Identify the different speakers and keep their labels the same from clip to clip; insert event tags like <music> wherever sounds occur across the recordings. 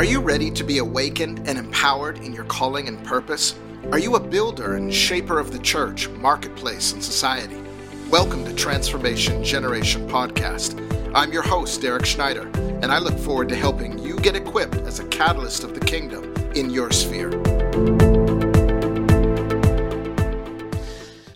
Speaker 1: Are you ready to be awakened and empowered in your calling and purpose? Are you a builder and shaper of the church, marketplace, and society? Welcome to Transformation Generation Podcast. I'm your host, Derek Schneider, and I look forward to helping you get equipped as a catalyst of the kingdom in your sphere.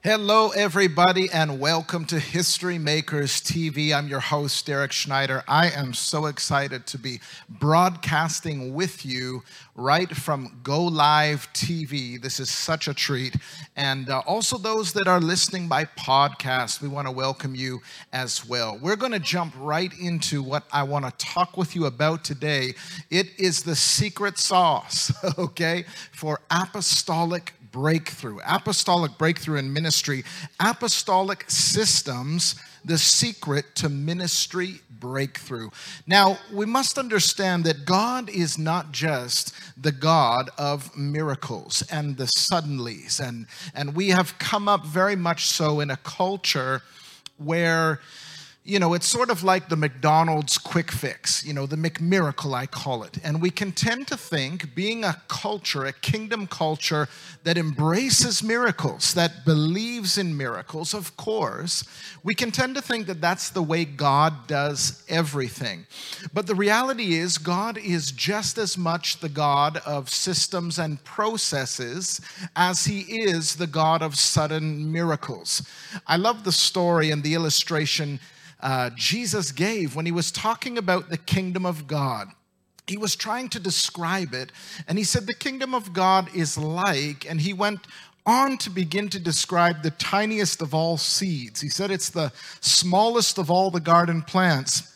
Speaker 1: Hello, everybody, and welcome to History Makers TV. I'm your host, Derek Schneider. I am so excited to be broadcasting with you right from Go Live TV. This is such a treat. And uh, also, those that are listening by podcast, we want to welcome you as well. We're going to jump right into what I want to talk with you about today. It is the secret sauce, <laughs> okay, for apostolic breakthrough, apostolic breakthrough in ministry, apostolic systems, the secret to ministry breakthrough. Now, we must understand that God is not just the God of miracles and the suddenlies, and, and we have come up very much so in a culture where you know, it's sort of like the McDonald's quick fix, you know, the McMiracle, I call it. And we can tend to think, being a culture, a kingdom culture that embraces miracles, that believes in miracles, of course, we can tend to think that that's the way God does everything. But the reality is, God is just as much the God of systems and processes as He is the God of sudden miracles. I love the story and the illustration uh, Jesus gave when he was talking about the kingdom of God. He was trying to describe it, and he said, The kingdom of God is like, and he went on to begin to describe the tiniest of all seeds. He said it's the smallest of all the garden plants.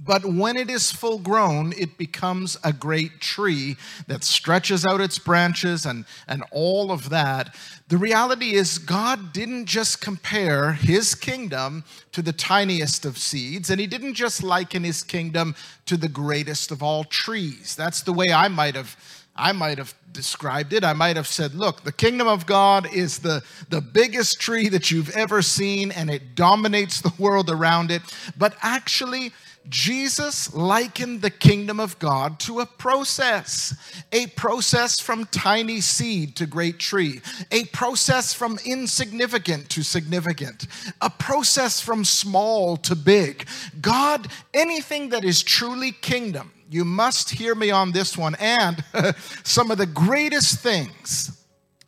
Speaker 1: But when it is full grown, it becomes a great tree that stretches out its branches and, and all of that. The reality is, God didn't just compare his kingdom to the tiniest of seeds, and he didn't just liken his kingdom to the greatest of all trees. That's the way I might have. I might have described it. I might have said, look, the kingdom of God is the, the biggest tree that you've ever seen, and it dominates the world around it. But actually, Jesus likened the kingdom of God to a process, a process from tiny seed to great tree, a process from insignificant to significant, a process from small to big. God, anything that is truly kingdom, you must hear me on this one, and <laughs> some of the greatest things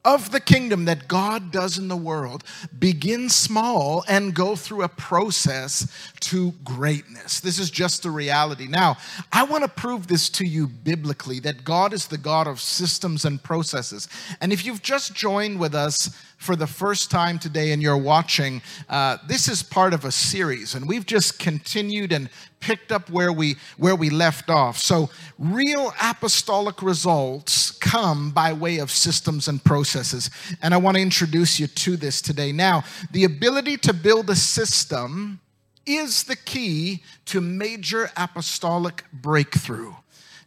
Speaker 1: of the kingdom that God does in the world begin small and go through a process to greatness. This is just the reality. Now, I want to prove this to you biblically that God is the God of systems and processes. And if you've just joined with us, for the first time today and you're watching, uh, this is part of a series, and we've just continued and picked up where we where we left off. So, real apostolic results come by way of systems and processes, and I want to introduce you to this today. Now, the ability to build a system is the key to major apostolic breakthrough.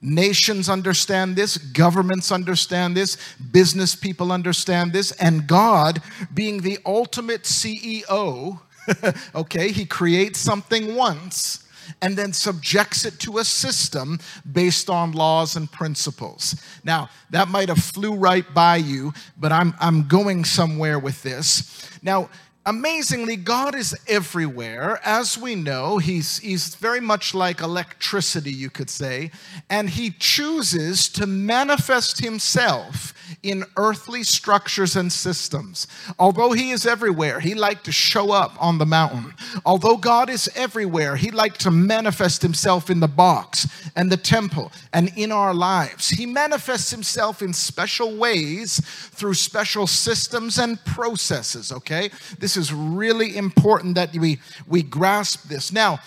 Speaker 1: Nations understand this, governments understand this, business people understand this, and God, being the ultimate CEO, <laughs> okay, He creates something once and then subjects it to a system based on laws and principles. Now, that might have flew right by you, but I'm, I'm going somewhere with this. Now, amazingly, God is everywhere. As we know, he's, he's very much like electricity, you could say, and he chooses to manifest himself in earthly structures and systems. Although he is everywhere, he liked to show up on the mountain. Although God is everywhere, he liked to manifest himself in the box and the temple and in our lives. He manifests himself in special ways through special systems and processes, okay? This this is really important that we, we grasp this. Now,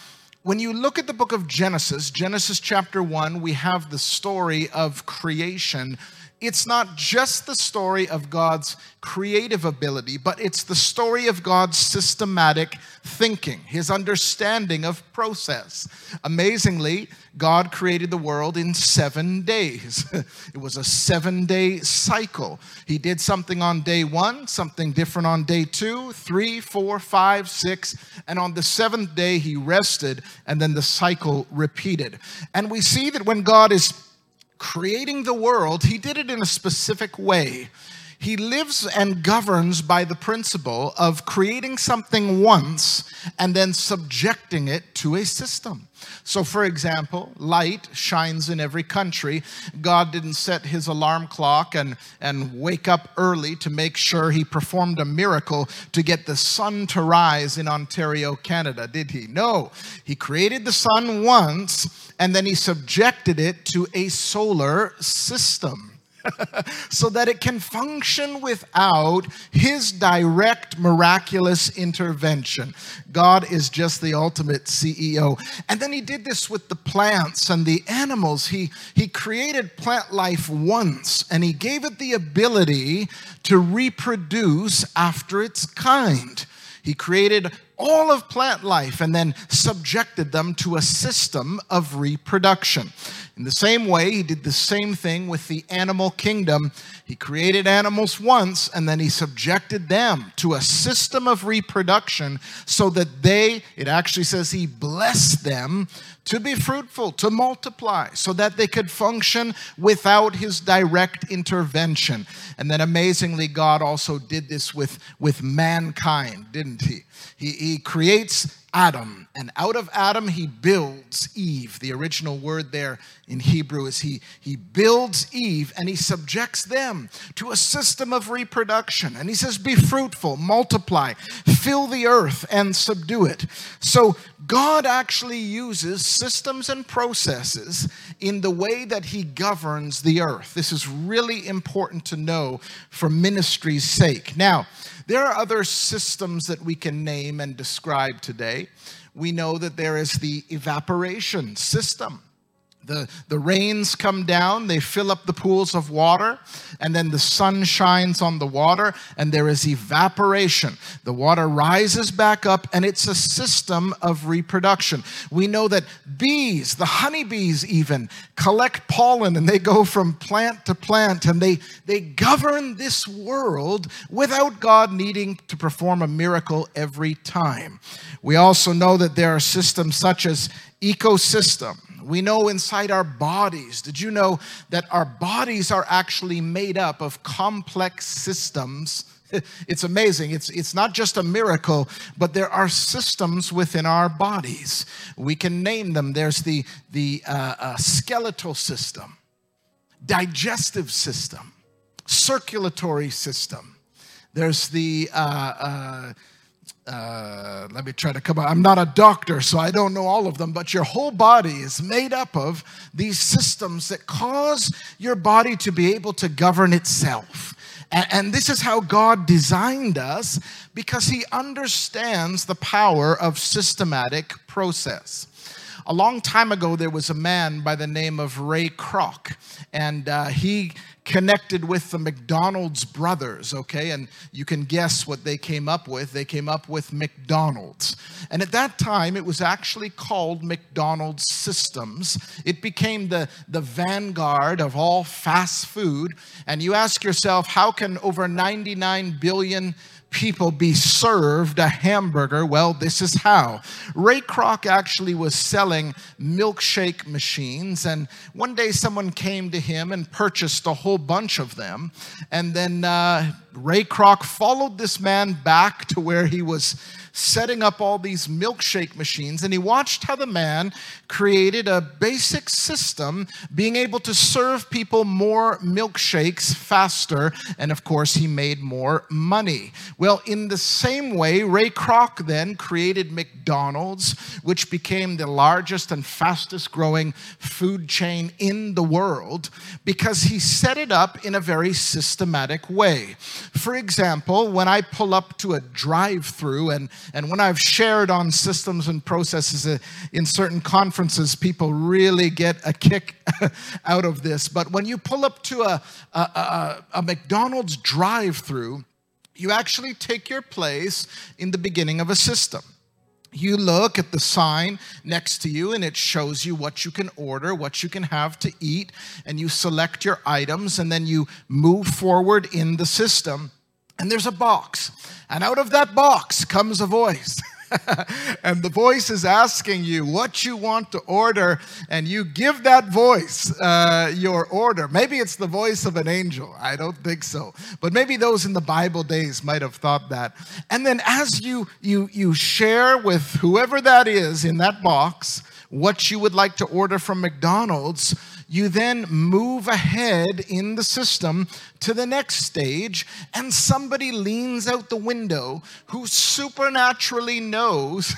Speaker 1: when you look at the book of Genesis, Genesis chapter 1, we have the story of creation. It's not just the story of God's creative ability, but it's the story of God's systematic thinking, his understanding of process. Amazingly, God created the world in seven days. <laughs> it was a seven day cycle. He did something on day one, something different on day two, three, four, five, six, and on the seventh day, he rested, and then the cycle repeated. And we see that when God is creating the world, he did it in a specific way. He lives and governs by the principle of creating something once and then subjecting it to a system. So, for example, light shines in every country. God didn't set his alarm clock and, and wake up early to make sure he performed a miracle to get the sun to rise in Ontario, Canada, did he? No. He created the sun once and then he subjected it to a solar system. <laughs> so that it can function without his direct miraculous intervention. God is just the ultimate CEO. And then he did this with the plants and the animals. He, he created plant life once and he gave it the ability to reproduce after its kind. He created all of plant life and then subjected them to a system of reproduction. In the same way, he did the same thing with the animal kingdom. He created animals once and then he subjected them to a system of reproduction so that they, it actually says he blessed them to be fruitful, to multiply, so that they could function without his direct intervention. And then amazingly, God also did this with, with mankind, didn't he? He, he creates Adam, and out of Adam he builds Eve. The original word there in Hebrew is he, he builds Eve and he subjects them to a system of reproduction. And he says, Be fruitful, multiply, fill the earth, and subdue it. So God actually uses systems and processes in the way that he governs the earth. This is really important to know for ministry's sake. Now, there are other systems that we can name and describe today. We know that there is the evaporation system. The, the rains come down, they fill up the pools of water, and then the sun shines on the water, and there is evaporation. The water rises back up, and it's a system of reproduction. We know that bees, the honeybees even, collect pollen and they go from plant to plant, and they, they govern this world without God needing to perform a miracle every time. We also know that there are systems such as ecosystem we know inside our bodies. Did you know that our bodies are actually made up of complex systems? <laughs> It's amazing. It's, it's not just a miracle, but there are systems within our bodies. We can name them. There's the, the uh, uh, skeletal system, digestive system, circulatory system. There's the uh, uh let me try to come up. I'm not a doctor, so I don't know all of them, but your whole body is made up of these systems that cause your body to be able to govern itself. And, and this is how God designed us because He understands the power of systematic process. A long time ago, there was a man by the name of Ray Kroc, and uh, he connected with the McDonald's brothers, okay? And you can guess what they came up with. They came up with McDonald's. And at that time, it was actually called McDonald's Systems. It became the, the vanguard of all fast food. And you ask yourself, how can over 99 billion people be served a hamburger? Well, this is how. Ray Kroc actually was selling milkshake machines, and one day someone came to him and purchased a whole bunch of them. And then uh, Ray Kroc followed this man back to where he was setting up all these milkshake machines, and he watched how the man created a basic system being able to serve people more milkshakes faster, and of course, he made more money. Well, in the same way, Ray Kroc then created McDonald's, which became the largest and fastest growing food chain in the world because he set it up in a very systematic way. For example, when I pull up to a drive through and and when I've shared on systems and processes uh, in certain conferences, people really get a kick <laughs> out of this. But when you pull up to a, a, a, a McDonald's drive through, you actually take your place in the beginning of a system. You look at the sign next to you, and it shows you what you can order, what you can have to eat, and you select your items, and then you move forward in the system. And there's a box. And out of that box comes a voice. <laughs> and the voice is asking you what you want to order, and you give that voice uh, your order. Maybe it's the voice of an angel. I don't think so. But maybe those in the Bible days might have thought that. And then as you, you, you share with whoever that is in that box what you would like to order from McDonald's, you then move ahead in the system to the next stage, and somebody leans out the window who supernaturally knows.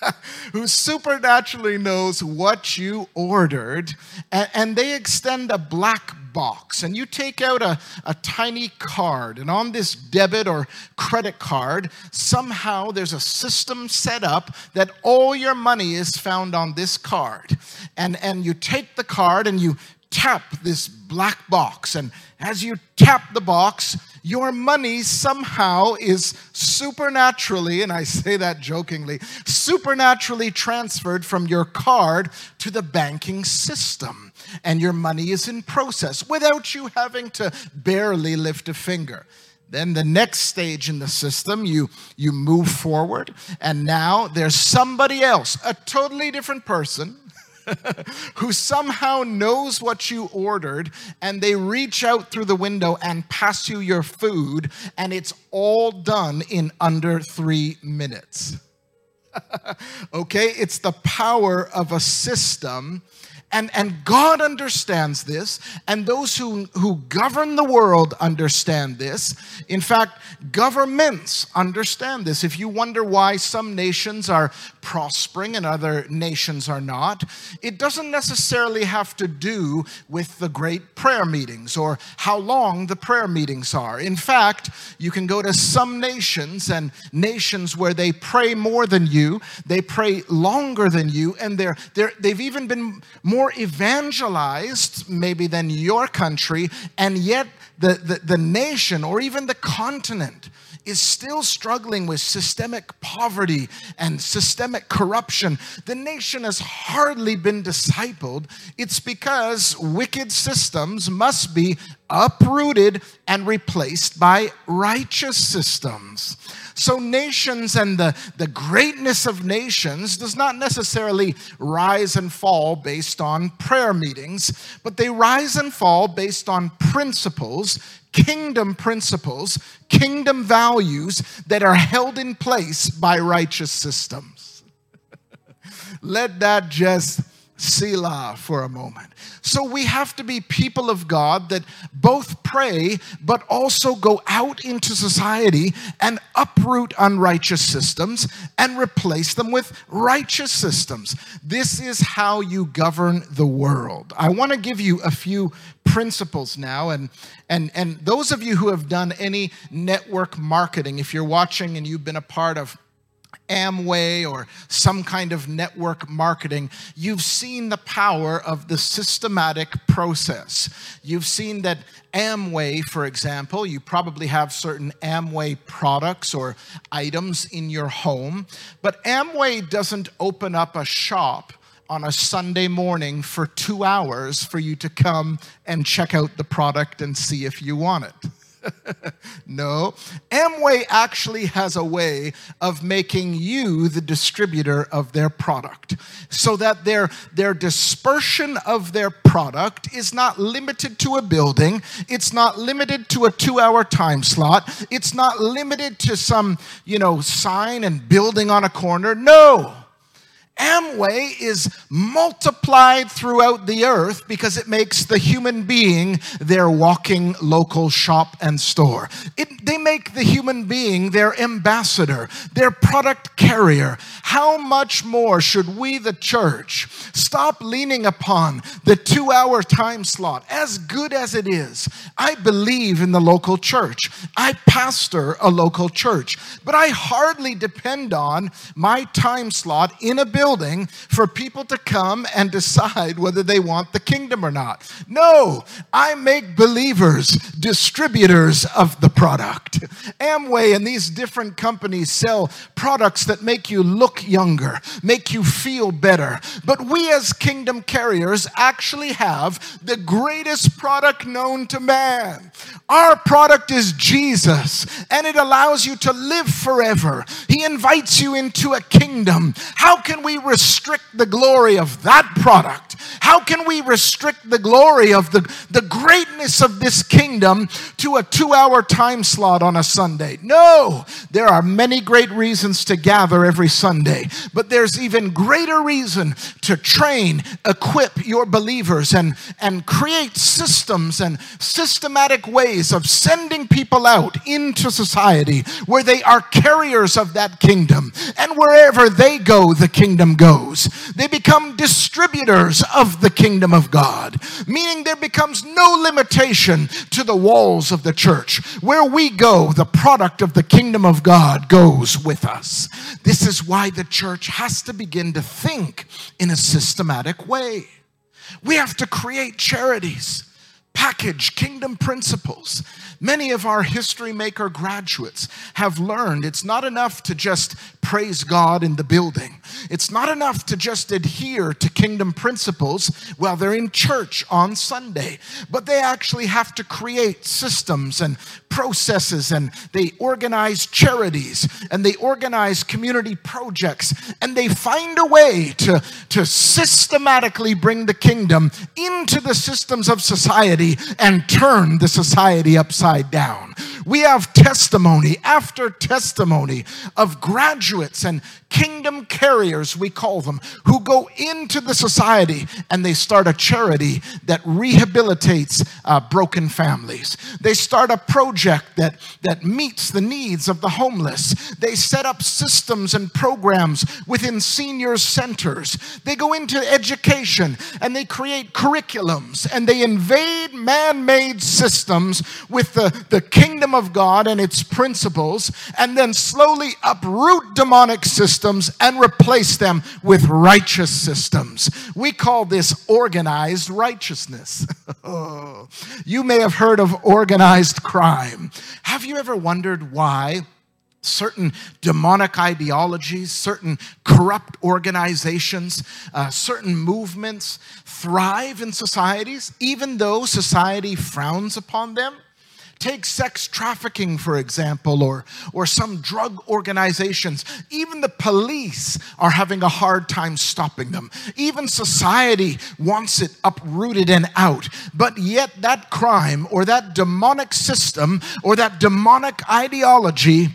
Speaker 1: <laughs> who supernaturally knows what you ordered, and, and, they extend a black box. And you take out a, a tiny card, and on this debit or credit card, somehow there's a system set up that all your money is found on this card. And, and you take the card and you tap this black box. And as you tap the box, your money somehow is supernaturally, and I say that jokingly, supernaturally transferred from your card to the banking system. And your money is in process without you having to barely lift a finger. Then the next stage in the system, you, you move forward, and now there's somebody else, a totally different person, <laughs> who somehow knows what you ordered and they reach out through the window and pass you your food, and it's all done in under three minutes. <laughs> okay, it's the power of a system and, and God understands this, and those who, who govern the world understand this. In fact, governments understand this. If you wonder why some nations are prospering and other nations are not, it doesn't necessarily have to do with the great prayer meetings or how long the prayer meetings are. In fact, you can go to some nations and nations where they pray more than you, they pray longer than you, and they're, they're, they've even been more more evangelized, maybe, than your country, and yet the, the, the nation or even the continent is still struggling with systemic poverty and systemic corruption. The nation has hardly been discipled. It's because wicked systems must be uprooted and replaced by righteous systems. So, nations and the, the greatness of nations does not necessarily rise and fall based on prayer meetings, but they rise and fall based on principles, kingdom principles, kingdom values that are held in place by righteous systems. <laughs> Let that just Selah for a moment. So we have to be people of God that both pray, but also go out into society and uproot unrighteous systems and replace them with righteous systems. This is how you govern the world. I want to give you a few principles now and and and those of you who have done any network marketing if you're watching and you've been a part of Amway or some kind of network marketing, you've seen the power of the systematic process. You've seen that Amway, for example, you probably have certain Amway products or items in your home, but Amway doesn't open up a shop on a Sunday morning for two hours for you to come and check out the product and see if you want it. <laughs> no. Amway actually has a way of making you the distributor of their product so that their, their dispersion of their product is not limited to a building, it's not limited to a two hour time slot, it's not limited to some, you know, sign and building on a corner. No. Amway is multiplied throughout the earth because it makes the human being their walking local shop and store. It, they make the human being their ambassador, their product carrier. How much more should we, the church, stop leaning upon the two hour time slot, as good as it is? I believe in the local church, I pastor a local church, but I hardly depend on my time slot in a building building for people to come and decide whether they want the kingdom or not. No, I make believers distributors of the product. Amway and these different companies sell products that make you look younger, make you feel better. But we, as kingdom carriers, actually have the greatest product known to man. Our product is Jesus, and it allows you to live forever. He invites you into a kingdom. How can we restrict the glory of that product? How can we restrict the glory of the, the greatness of this kingdom to a two hour time slot on a Sunday? No, there are many great reasons to gather every Sunday, but there's even greater reason to train, equip your believers, and, and create systems and systematic ways of sending people out into society where they are carriers of that kingdom. And wherever they go, the kingdom goes. They become distributors of the kingdom of God, meaning there becomes no limitation to the walls of the church. Where we go, the product of the kingdom of God goes with us. This is why the church has to begin to think in a systematic way. We have to create charities package kingdom principles. Many of our history maker graduates have learned it's not enough to just praise God in the building. It's not enough to just adhere to kingdom principles while they're in church on Sunday, but they actually have to create systems and processes and they organize charities and they organize community projects and they find a way to, to systematically bring the kingdom into the systems of society and turn the society upside down. We have testimony after testimony of graduates and kingdom carriers, we call them, who go into the society and they start a charity that rehabilitates uh, broken families. They start a project that, that meets the needs of the homeless. They set up systems and programs within senior centers. They go into education and they create curriculums and they invade man made systems with the, the kingdom of God and its principles and then slowly uproot demonic systems and replace them with righteous systems. We call this organized righteousness. <laughs> you may have heard of organized crime. Have you ever wondered why? certain demonic ideologies, certain corrupt organizations, uh, certain movements thrive in societies, even though society frowns upon them. Take sex trafficking, for example, or, or some drug organizations. Even the police are having a hard time stopping them. Even society wants it uprooted and out. But yet, that crime or that demonic system or that demonic ideology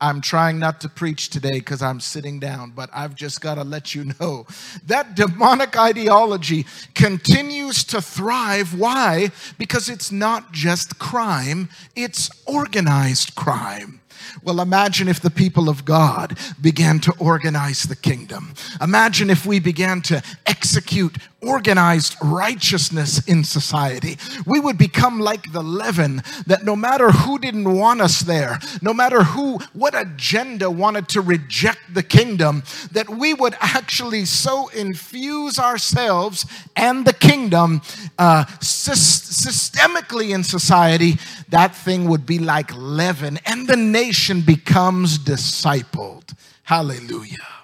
Speaker 1: I'm trying not to preach today because I'm sitting down, but I've just got to let you know that demonic ideology continues to thrive. Why? Because it's not just crime, it's organized crime. Well, imagine if the people of God began to organize the kingdom. Imagine if we began to execute organized righteousness in society. We would become like the leaven that no matter who didn't want us there, no matter who, what agenda wanted to reject the kingdom, that we would actually so infuse ourselves and the kingdom uh, systemically in society, that thing would be like leaven and the nation becomes discipled. Hallelujah.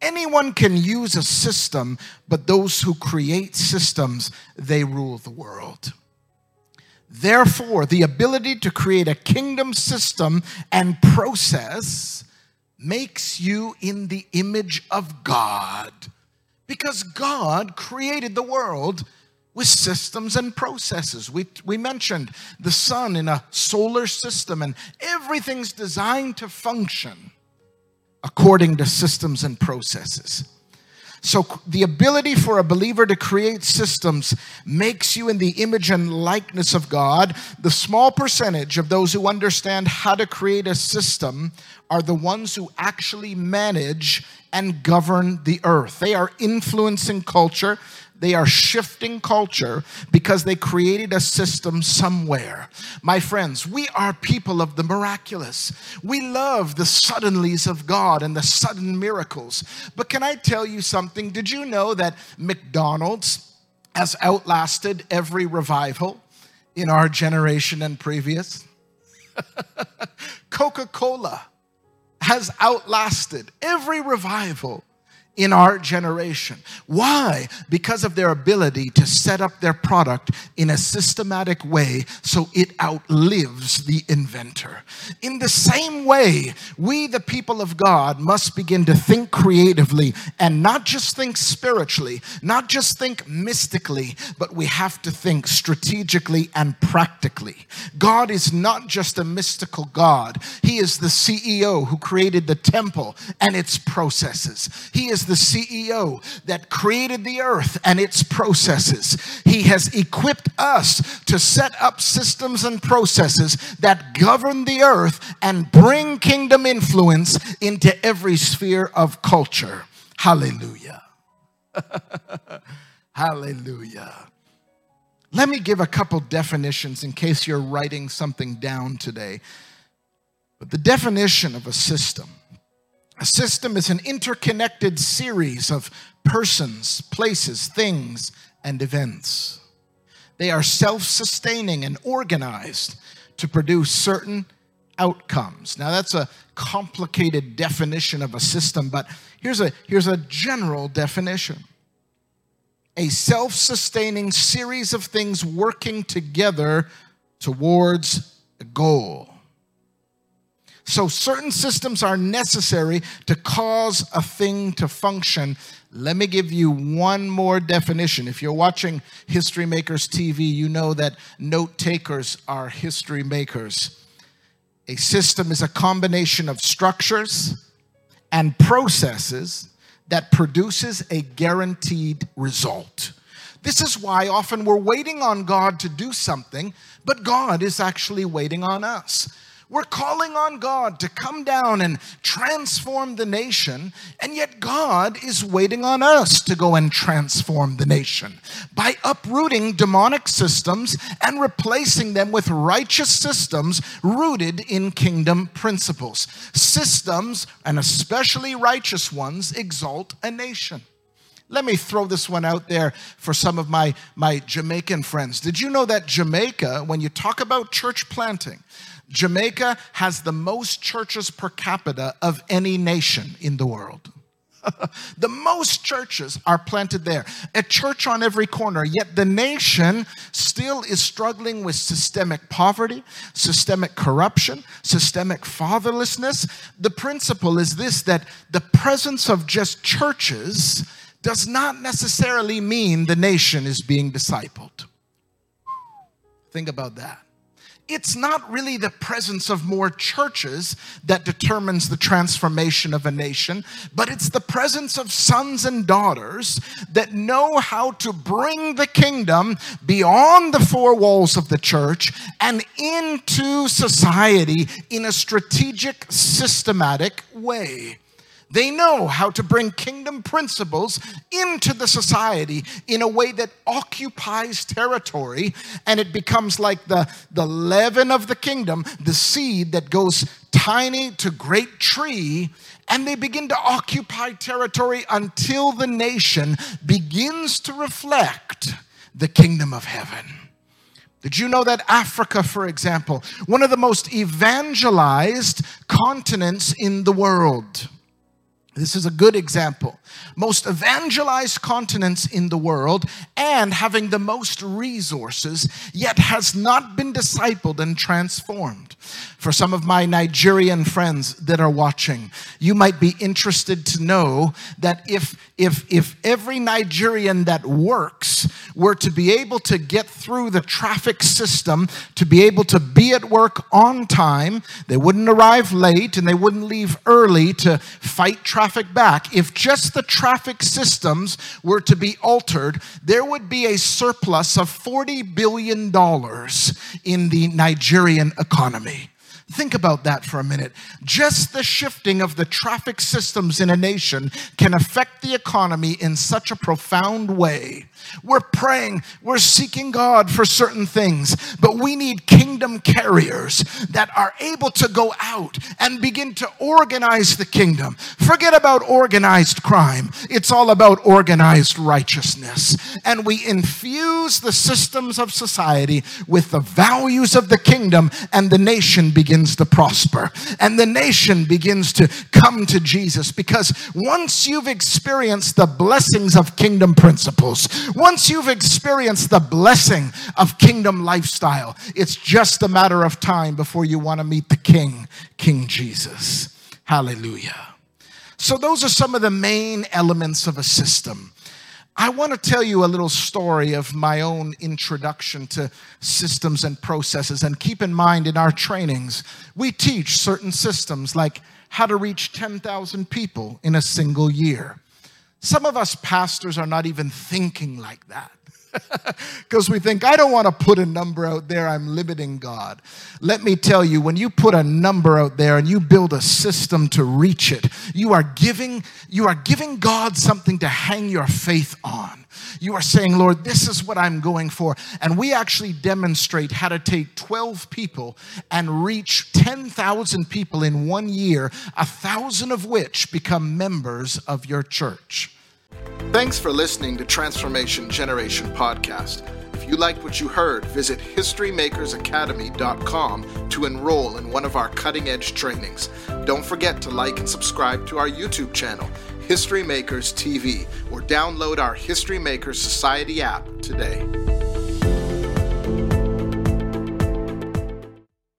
Speaker 1: Anyone can use a system, but those who create systems, they rule the world. Therefore, the ability to create a kingdom system and process makes you in the image of God. Because God created the world with systems and processes. We, we mentioned the sun in a solar system, and everything's designed to function according to systems and processes. So, the ability for a believer to create systems makes you in the image and likeness of God. The small percentage of those who understand how to create a system are the ones who actually manage and govern the earth. They are influencing culture, They are shifting culture because they created a system somewhere. My friends, we are people of the miraculous. We love the suddenlies of God and the sudden miracles. But can I tell you something? Did you know that McDonald's has outlasted every revival in our generation and previous? <laughs> Coca Cola has outlasted every revival in our generation. Why? Because of their ability to set up their product in a systematic way so it outlives the inventor. In the same way, we, the people of God, must begin to think creatively and not just think spiritually, not just think mystically, but we have to think strategically and practically. God is not just a mystical God, He is the CEO who created the temple and its processes. He the CEO that created the earth and its processes. He has equipped us to set up systems and processes that govern the earth and bring kingdom influence into every sphere of culture. Hallelujah. <laughs> Hallelujah. Let me give a couple definitions in case you're writing something down today. But the definition of a system a system is an interconnected series of persons, places, things, and events. They are self sustaining and organized to produce certain outcomes. Now, that's a complicated definition of a system, but here's a, here's a general definition a self sustaining series of things working together towards a goal. So, certain systems are necessary to cause a thing to function. Let me give you one more definition. If you're watching History Makers TV, you know that note takers are history makers. A system is a combination of structures and processes that produces a guaranteed result. This is why often we're waiting on God to do something, but God is actually waiting on us. We're calling on God to come down and transform the nation, and yet God is waiting on us to go and transform the nation by uprooting demonic systems and replacing them with righteous systems rooted in kingdom principles. Systems, and especially righteous ones, exalt a nation. Let me throw this one out there for some of my, my Jamaican friends. Did you know that Jamaica, when you talk about church planting, Jamaica has the most churches per capita of any nation in the world. <laughs> the most churches are planted there, a church on every corner. Yet the nation still is struggling with systemic poverty, systemic corruption, systemic fatherlessness. The principle is this that the presence of just churches does not necessarily mean the nation is being discipled. Think about that it's not really the presence of more churches that determines the transformation of a nation, but it's the presence of sons and daughters that know how to bring the kingdom beyond the four walls of the church and into society in a strategic, systematic way. They know how to bring kingdom principles into the society in a way that occupies territory and it becomes like the, the leaven of the kingdom, the seed that goes tiny to great tree, and they begin to occupy territory until the nation begins to reflect the kingdom of heaven. Did you know that Africa, for example, one of the most evangelized continents in the world? This is a good example. Most evangelized continents in the world and having the most resources, yet has not been discipled and transformed. For some of my Nigerian friends that are watching, you might be interested to know that if, if, if every Nigerian that works were to be able to get through the traffic system, to be able to be at work on time, they wouldn't arrive late and they wouldn't leave early to fight traffic back. If just the traffic systems were to be altered, there would be a surplus of $40 billion in the Nigerian economy. Think about that for a minute. Just the shifting of the traffic systems in a nation can affect the economy in such a profound way We're praying, we're seeking God for certain things, but we need kingdom carriers that are able to go out and begin to organize the kingdom. Forget about organized crime, it's all about organized righteousness. And we infuse the systems of society with the values of the kingdom, and the nation begins to prosper. And the nation begins to come to Jesus because once you've experienced the blessings of kingdom principles, once you've experienced the blessing of kingdom lifestyle, it's just a matter of time before you want to meet the King, King Jesus. Hallelujah. So, those are some of the main elements of a system. I want to tell you a little story of my own introduction to systems and processes. And keep in mind, in our trainings, we teach certain systems like how to reach 10,000 people in a single year. Some of us pastors are not even thinking like that <laughs> because we think, I don't want to put a number out there, I'm limiting God. Let me tell you, when you put a number out there and you build a system to reach it, you are giving, you are giving God something to hang your faith on. You are saying, Lord, this is what I'm going for. And we actually demonstrate how to take 12 people and reach 10,000 people in one year, a thousand of which become members of your church. Thanks for listening to Transformation Generation Podcast. If you liked what you heard, visit HistoryMakersAcademy.com to enroll in one of our cutting edge trainings. Don't forget to like and subscribe to our YouTube channel, History Makers TV, or download our History Makers Society app today.